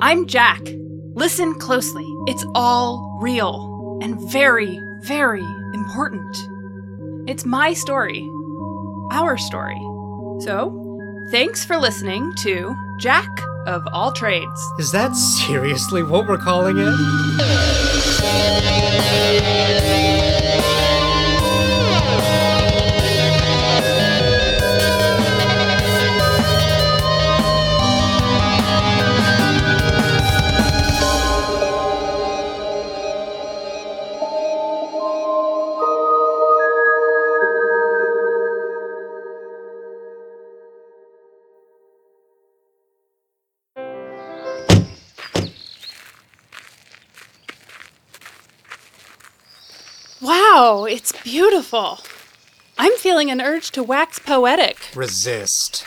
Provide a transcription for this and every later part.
I'm Jack. Listen closely. It's all real and very, very important. It's my story, our story. So, thanks for listening to Jack of All Trades. Is that seriously what we're calling it? Wow, it's beautiful. I'm feeling an urge to wax poetic. Resist.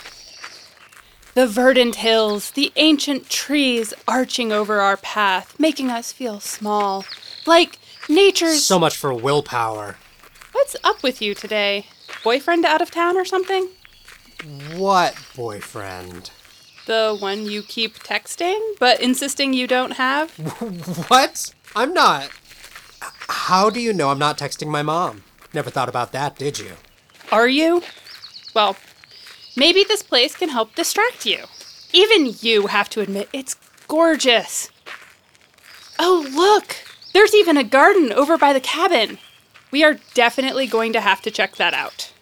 The verdant hills, the ancient trees arching over our path, making us feel small. Like nature's. So much for willpower. What's up with you today? Boyfriend out of town or something? What boyfriend? The one you keep texting, but insisting you don't have? What? I'm not. How do you know I'm not texting my mom? Never thought about that, did you? Are you? Well, maybe this place can help distract you. Even you have to admit it's gorgeous. Oh, look! There's even a garden over by the cabin. We are definitely going to have to check that out.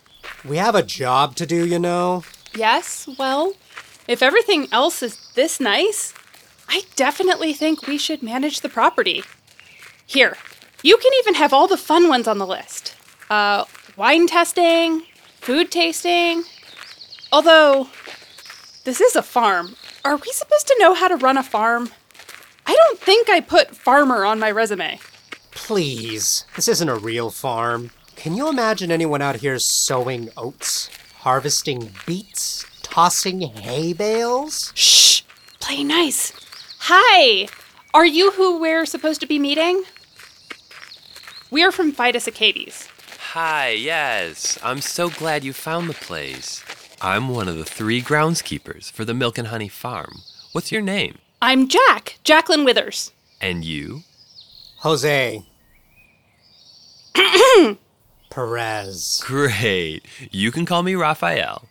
We have a job to do, you know. Yes, well, if everything else is this nice, I definitely think we should manage the property. Here, you can even have all the fun ones on the list. Uh, wine testing, food tasting. Although, this is a farm. Are we supposed to know how to run a farm? I don't think I put farmer on my resume. Please, this isn't a real farm. Can you imagine anyone out here sowing oats, harvesting beets, tossing hay bales? Shh! Play nice. Hi! Are you who we're supposed to be meeting? We are from Fidus Achates. Hi, yes. I'm so glad you found the place. I'm one of the three groundskeepers for the Milk and Honey Farm. What's your name? I'm Jack, Jacqueline Withers. And you? Jose. Perez. Great. You can call me Raphael.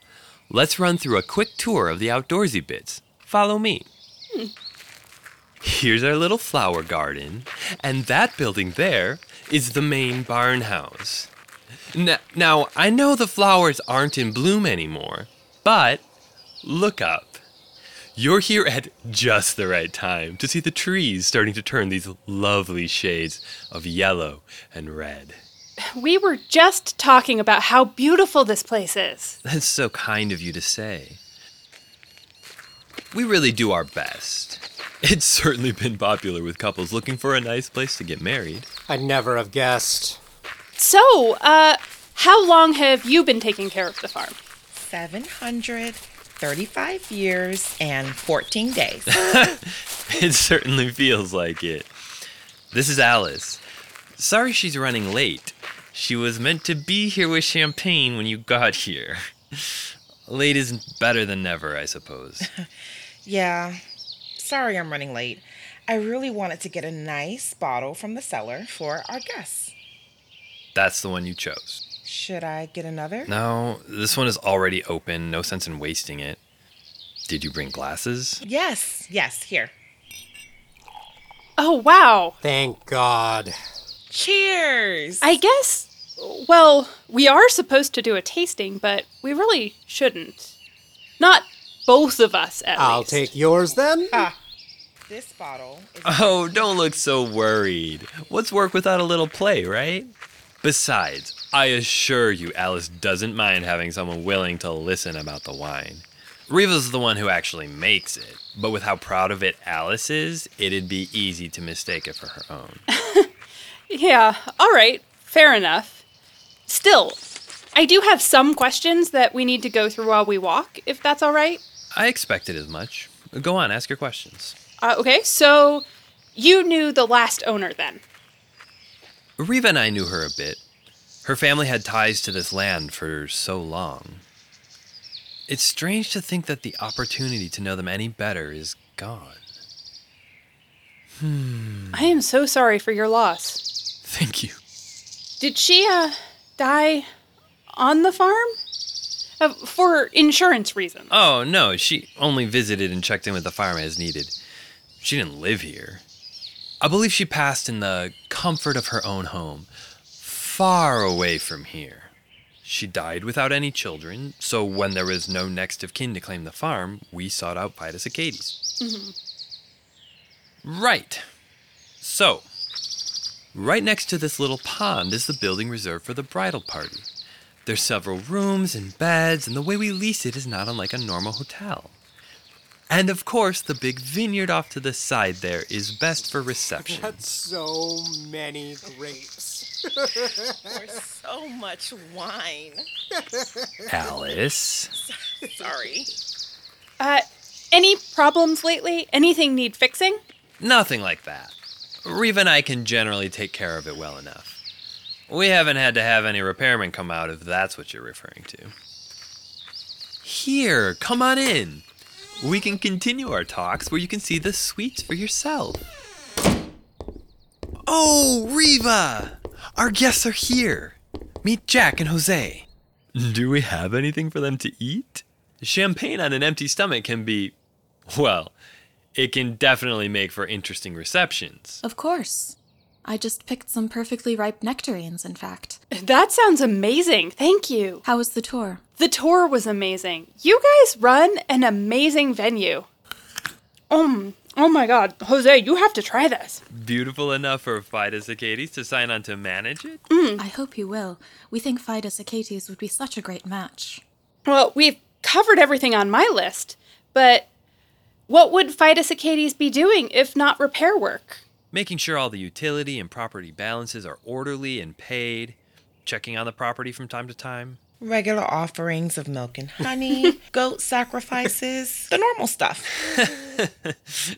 Let's run through a quick tour of the outdoorsy bits. Follow me. Hmm. Here's our little flower garden, and that building there is the main barn house. Now, now, I know the flowers aren't in bloom anymore, but look up. You're here at just the right time to see the trees starting to turn these lovely shades of yellow and red. We were just talking about how beautiful this place is. That's so kind of you to say. We really do our best. It's certainly been popular with couples looking for a nice place to get married. I'd never have guessed. So, uh, how long have you been taking care of the farm? 735 years and 14 days. It certainly feels like it. This is Alice. Sorry she's running late. She was meant to be here with champagne when you got here. Late isn't better than never, I suppose. yeah, sorry I'm running late. I really wanted to get a nice bottle from the cellar for our guests. That's the one you chose. Should I get another? No, this one is already open. No sense in wasting it. Did you bring glasses? Yes, yes, here. Oh, wow. Thank God. Cheers! I guess, well, we are supposed to do a tasting, but we really shouldn't. Not both of us, at least I'll least. take yours then. Ah, this bottle is. Oh, don't look so worried. What's work without a little play, right? Besides, I assure you, Alice doesn't mind having someone willing to listen about the wine. Riva's the one who actually makes it, but with how proud of it Alice is, it'd be easy to mistake it for her own. Yeah, all right, fair enough. Still, I do have some questions that we need to go through while we walk, if that's all right. I expected as much. Go on, ask your questions. Uh, okay, so you knew the last owner then. Riva and I knew her a bit. Her family had ties to this land for so long. It's strange to think that the opportunity to know them any better is gone. Hmm. I am so sorry for your loss. Thank you. Did she, uh, die on the farm? Uh, for insurance reasons. Oh, no, she only visited and checked in with the farm as needed. She didn't live here. I believe she passed in the comfort of her own home, far away from here. She died without any children, so when there was no next of kin to claim the farm, we sought out Fidus Achates. Right. So, right next to this little pond is the building reserved for the bridal party. There's several rooms and beds, and the way we lease it is not unlike a normal hotel. And of course, the big vineyard off to the side there is best for reception. That's so many grapes. There's so much wine. Alice. Sorry. Uh, any problems lately? Anything need fixing? Nothing like that. Riva and I can generally take care of it well enough. We haven't had to have any repairmen come out if that's what you're referring to. Here, come on in. We can continue our talks where you can see the suites for yourself. Oh, Riva! Our guests are here. Meet Jack and Jose. Do we have anything for them to eat? Champagne on an empty stomach can be, well, it can definitely make for interesting receptions. Of course. I just picked some perfectly ripe nectarines, in fact. That sounds amazing. Thank you. How was the tour? The tour was amazing. You guys run an amazing venue. Um, oh my god, Jose, you have to try this. Beautiful enough for Fidus Achates to sign on to manage it? I hope you will. We think Fidus Achates would be such a great match. Well, we've covered everything on my list, but what would Fidus Achates be doing if not repair work? Making sure all the utility and property balances are orderly and paid, checking on the property from time to time. Regular offerings of milk and honey, goat sacrifices, the normal stuff.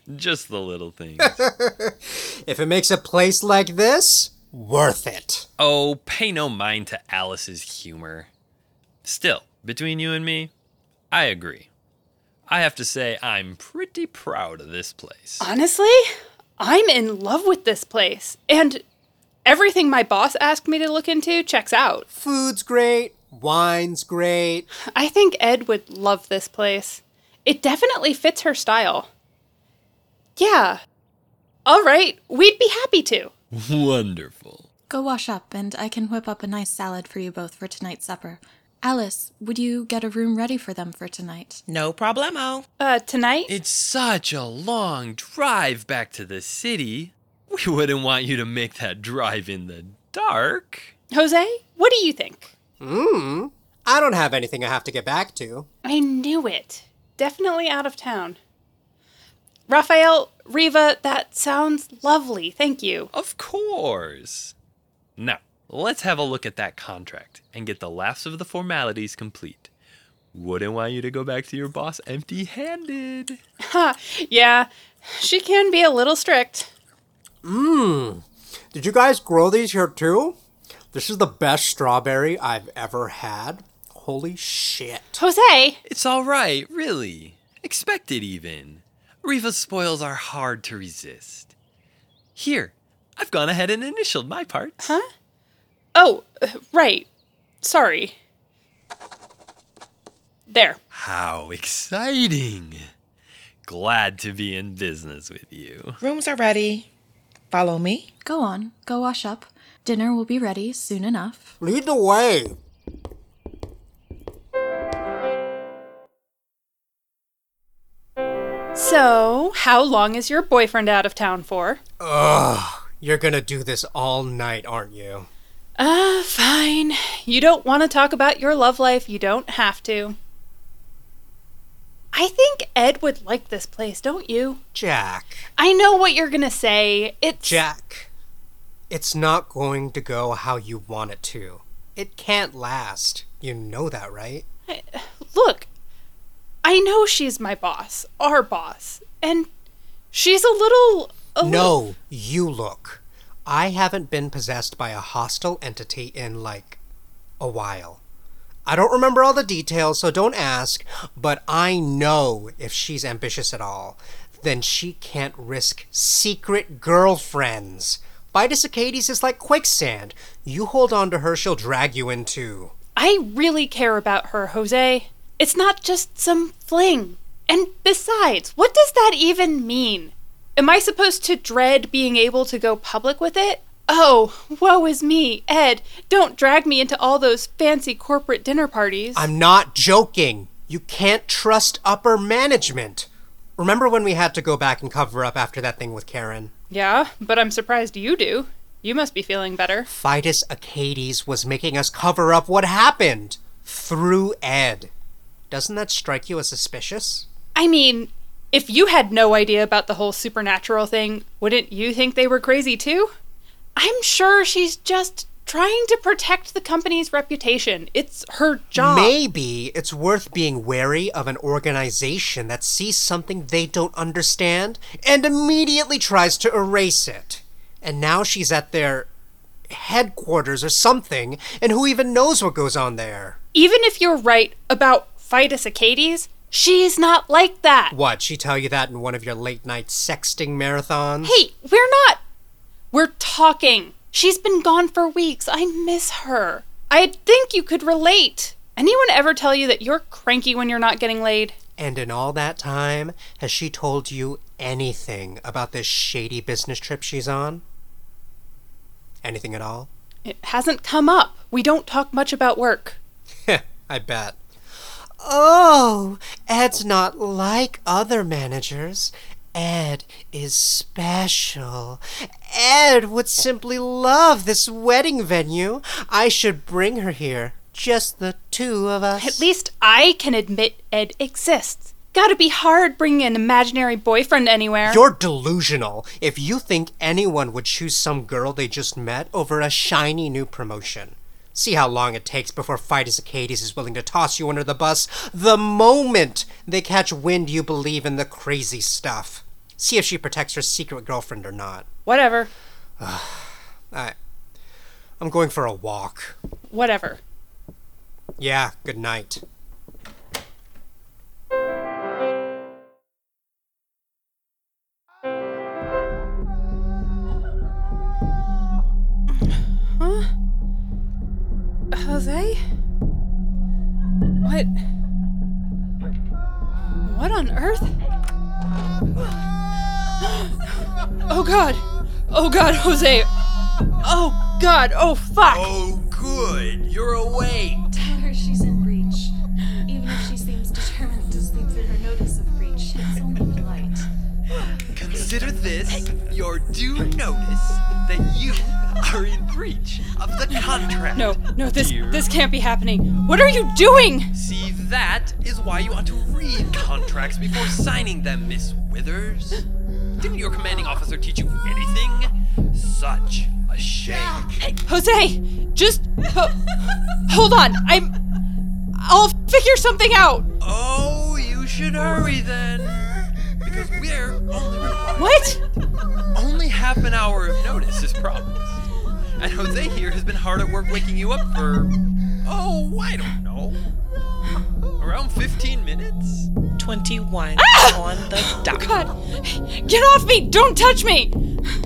Just the little things. If it makes a place like this, worth it. oh, pay no mind to Alice's humor. Still, between you and me, I agree. I have to say, I'm pretty proud of this place. Honestly, I'm in love with this place, and everything my boss asked me to look into checks out. Food's great, wine's great. I think Ed would love this place. It definitely fits her style. Yeah. All right, we'd be happy to. Wonderful. Go wash up, and I can whip up a nice salad for you both for tonight's supper. Alice, would you get a room ready for them for tonight? No problemo. Uh, tonight? It's such a long drive back to the city. We wouldn't want you to make that drive in the dark. Jose, what do you think? Mmm. I don't have anything I have to get back to. I knew it. Definitely out of town. Raphael, Riva, that sounds lovely. Thank you. Of course. Now, let's have a look at that contract and get the last of the formalities complete. Wouldn't want you to go back to your boss empty handed. Ha, yeah, she can be a little strict. Mmm. Did you guys grow these here too? This is the best strawberry I've ever had. Holy shit. Jose, It's all right, really. Expected, even. Riva's spoils are hard to resist. Here, I've gone ahead and initialed my part. Huh? Oh, right. Sorry. There. How exciting! Glad to be in business with you. Rooms are ready. Follow me. Go on, go wash up. Dinner will be ready soon enough. Lead the way. So, how long is your boyfriend out of town for? Ugh. You're gonna do this all night, aren't you? Uh, fine. You don't want to talk about your love life, you don't have to. I think Ed would like this place, don't you? Jack. I know what you're gonna say. It's. Jack. It's not going to go how you want it to. It can't last. You know that, right? Look, I know she's my boss, our boss, and she's a little. A little No, you look. I haven't been possessed by a hostile entity in like a while. I don't remember all the details, so don't ask, but I know if she's ambitious at all. then she can't risk secret girlfriends. Fidus Achates is like quicksand. You hold on to her, she'll drag you in too. I really care about her, Jose. It's not just some fling. And besides, what does that even mean? Am I supposed to dread being able to go public with it? Oh, woe is me, Ed. Don't drag me into all those fancy corporate dinner parties. I'm not joking. You can't trust upper management. Remember when we had to go back and cover up after that thing with Karen? Yeah, but I'm surprised you do. You must be feeling better. Fidus Achates was making us cover up what happened through Ed. Doesn't that strike you as suspicious? I mean, if you had no idea about the whole supernatural thing, wouldn't you think they were crazy too? I'm sure she's just trying to protect the company's reputation. It's her job. Maybe it's worth being wary of an organization that sees something they don't understand and immediately tries to erase it. And now she's at their headquarters or something, and who even knows what goes on there? Even if you're right about Fidus Achates, she's not like that. What, she tell you that in one of your late night sexting marathons? Hey, we're not. We're talking. She's been gone for weeks. I miss her. I think you could relate. Anyone ever tell you that you're cranky when you're not getting laid? And in all that time, has she told you anything about this shady business trip she's on? Anything at all? It hasn't come up. We don't talk much about work. I bet. Oh, Ed's not like other managers. Ed is special. Ed would simply love this wedding venue. I should bring her here. Just the two of us. At least I can admit Ed exists. Gotta be hard bringing an imaginary boyfriend anywhere. You're delusional if you think anyone would choose some girl they just met over a shiny new promotion. See how long it takes before Fidus Achates is willing to toss you under the bus the moment they catch wind you believe in the crazy stuff. See if she protects her secret girlfriend or not. Whatever. I, I'm going for a walk. Whatever. Yeah, good night. Jose? What? What on earth? Oh god! Oh god, Jose! Oh god, oh fuck! Oh, good. You're awake. Tell her she's in breach. Even if she seems determined to sleep through her notice of breach, it's only polite. Consider this your due notice that you are in breach of the contract. No, no, this dear. this can't be happening. What are you doing? See, that is why you ought to read contracts before signing them, Miss Withers. Didn't your commanding officer teach you anything? Such a shame. Hey, Jose, just ho- hold on. I'm I'll figure something out. Oh, you should hurry then. Because we're only required. What? Only half an hour of notice is promised. And Jose here has been hard at work waking you up for, oh, I don't know, around 15 minutes? 21 Ah! on the dot. God, get off me! Don't touch me!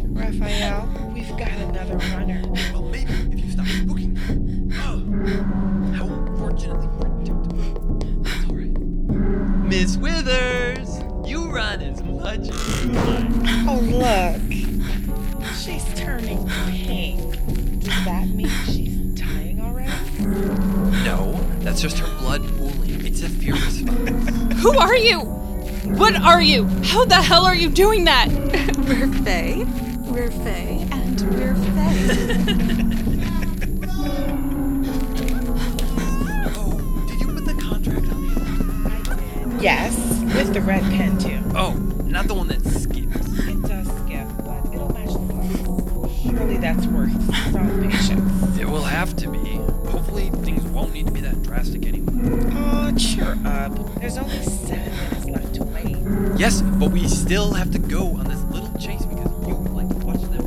Raphael, we've got another runner. Well, maybe if you stop spooking them. Oh, how unfortunately predictable. That's all right. Miss Withers, you run as much as you like. Oh, look. That's just her blood pooling. It's a fear response. Who are you? What are you? How the hell are you doing that? We're Faye. We're Faye, and we're Faye. oh, did you put the contract on the Yes, with the red pen too. Oh, not the one that There's only seven minutes left to wait. Yes, but we still have to go on this little chase because you like to watch them.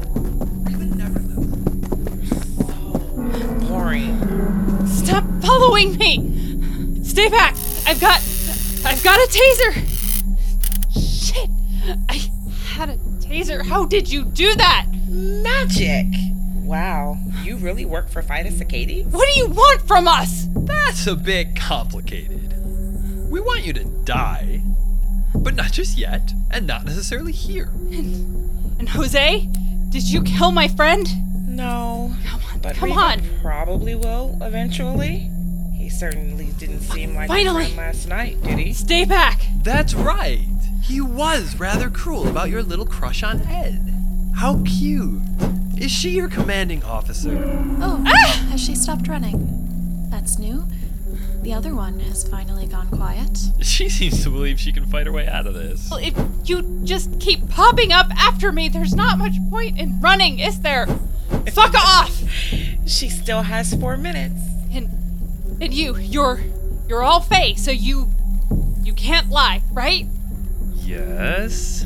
Or even never know. Oh, Boring. Stop following me! Stay back! I've got. I've got a taser! Shit! I had a taser. How did you do that? Magic! Wow, you really work for Fidus Achates? What do you want from us? That's a bit complicated. We want you to die, but not just yet, and not necessarily here. And Jose, did you kill my friend? No. Come on, But come on. probably will eventually. He certainly didn't seem like Finally. a friend last night, did he? Stay back. That's right. He was rather cruel about your little crush on Ed. How cute. Is she your commanding officer? Oh, ah! has she stopped running? That's new. The other one has finally gone quiet. She seems to believe she can fight her way out of this. Well, if you just keep popping up after me, there's not much point in running, is there? Fuck off! She still has four minutes. And and you, you're you're all Fae, so you you can't lie, right? Yes,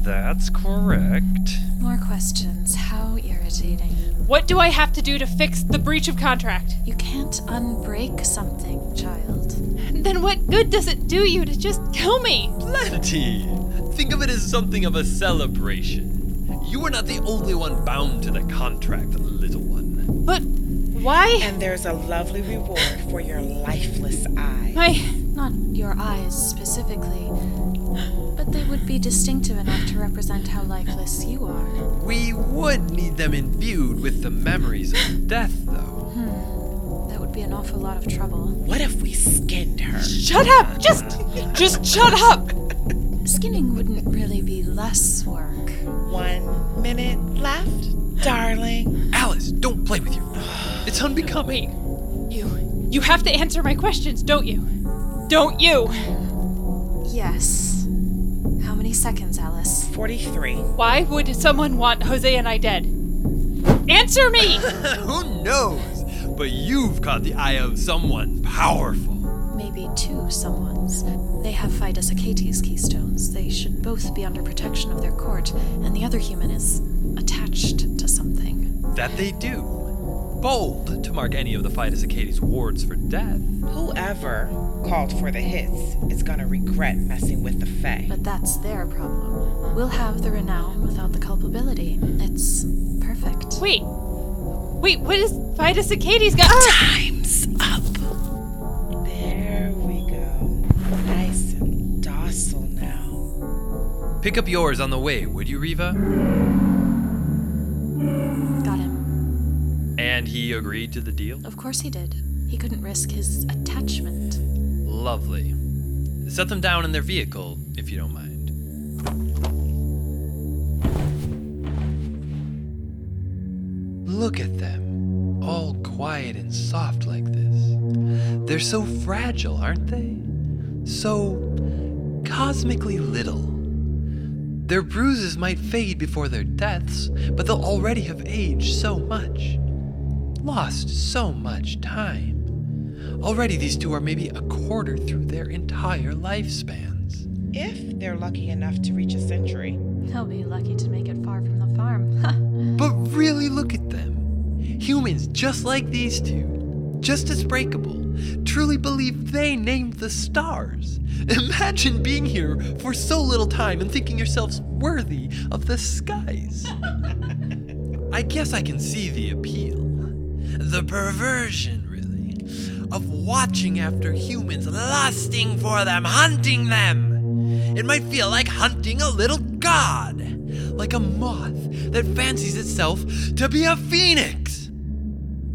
that's correct. More questions. How irritating. What do I have to do to fix the breach of contract? You can't unbreak something, child. Then what good does it do you to just kill me? Plenty. Think of it as something of a celebration. You are not the only one bound to the contract, little one. But why? And there's a lovely reward for your lifeless eye. My Not your eyes specifically, but they would be distinctive enough to represent how lifeless you are. We would need them imbued with the memories of death, though. Hmm. That would be an awful lot of trouble. What if we skinned her? shut up! Just just shut up! Skinning wouldn't really be less work. One minute left, darling. Alice, don't play with your. It's unbecoming. You you have to answer my questions, don't you? Don't you? Yes. How many seconds, Alice? 43. Why would someone want Jose and I dead? Answer me! Who knows? But you've caught the eye of someone powerful. Maybe two someones. They have Fidus Achates keystones. They should both be under protection of their court, and the other human is attached to something. That they do. Bold to mark any of the Fidus Achates wards for death. Whoever called for the hits is gonna regret messing with the Fae. But that's their problem. We'll have the renown without the culpability. It's perfect. Wait. Wait, what is Fidus Achates got? Ah! Time's up. There we go. Nice and docile now. Pick up yours on the way, would you, Riva? Got him. And he agreed to the deal? Of course he did. He couldn't risk his attachment. Lovely. Set them down in their vehicle, if you don't mind. Look at them, all quiet and soft like this. They're so fragile, aren't they? So cosmically little. Their bruises might fade before their deaths, but they'll already have aged so much. Lost so much time. Already, these two are maybe a quarter through their entire lifespans. If they're lucky enough to reach a century. they'll be lucky to make it far from the farm. But really, look at them. Humans just like these two, just as breakable, truly believe they named the stars. Imagine being here for so little time and thinking yourselves worthy of the skies. I guess I can see the appeal. The perversion, really, of watching after humans, lusting for them, hunting them. It might feel like hunting a little god, like a moth that fancies itself to be a phoenix.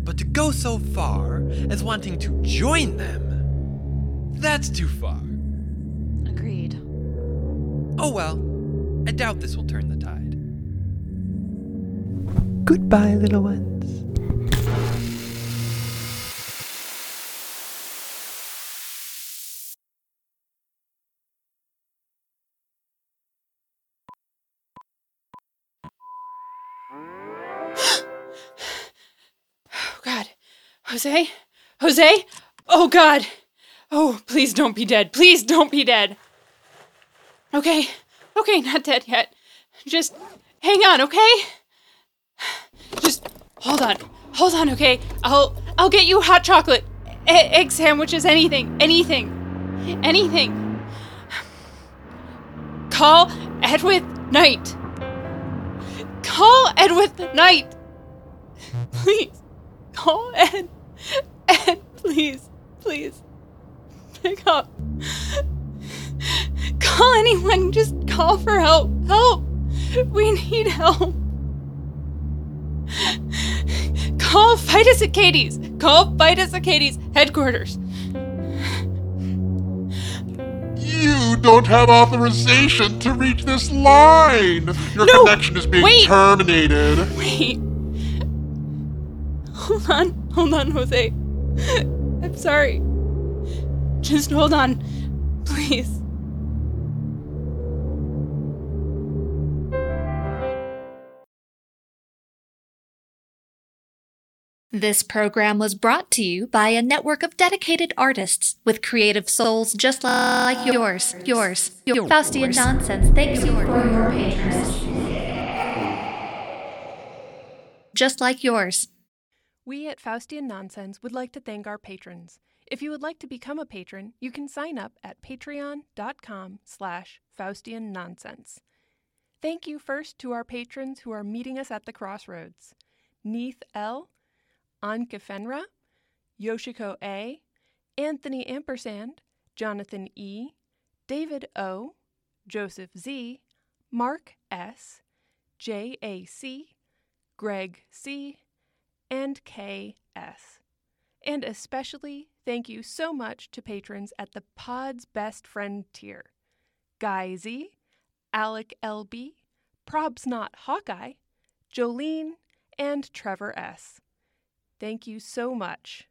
But to go so far as wanting to join them, that's too far. Agreed. Oh well, I doubt this will turn the tide. Goodbye, little ones. Jose? Jose? Oh God. Oh, please don't be dead. Please don't be dead. Okay. Okay, not dead yet. Just hang on, okay? Just hold on. Hold on, okay? I'll I'll get you hot chocolate, e- egg sandwiches, anything, anything. Anything. Call Edwith Knight. Call Edwith Knight. Please. Call Ed. Ed, please. Please. Pick up. Call anyone. Just call for help. Help. We need help. Call Fidus Achates. Call Fidus Achates headquarters. You don't have authorization to reach this line. Your No, connection is being wait. terminated. Wait. Hold on. Hold on, Jose. I'm sorry. Just hold on. Please. This program was brought to you by a network of dedicated artists with creative souls just like yours. Yours. Yours. Faustian Nonsense thanks you for your patronage. Just like yours. We at Faustian Nonsense would like to thank our patrons. If you would like to become a patron, you can sign up at patreon.com slash Faustian Nonsense. Thank you first to our patrons who are meeting us at the crossroads. Neith L., Anke Fenra, Yoshiko A., Anthony Ampersand, Jonathan E., David O., Joseph Z., Mark S., J.A.C., Greg C., and K.S. And especially thank you so much to patrons at the Pod's Best Friend tier Guy Z, Alec L.B., Probs Not Hawkeye, Jolene, and Trevor S. Thank you so much.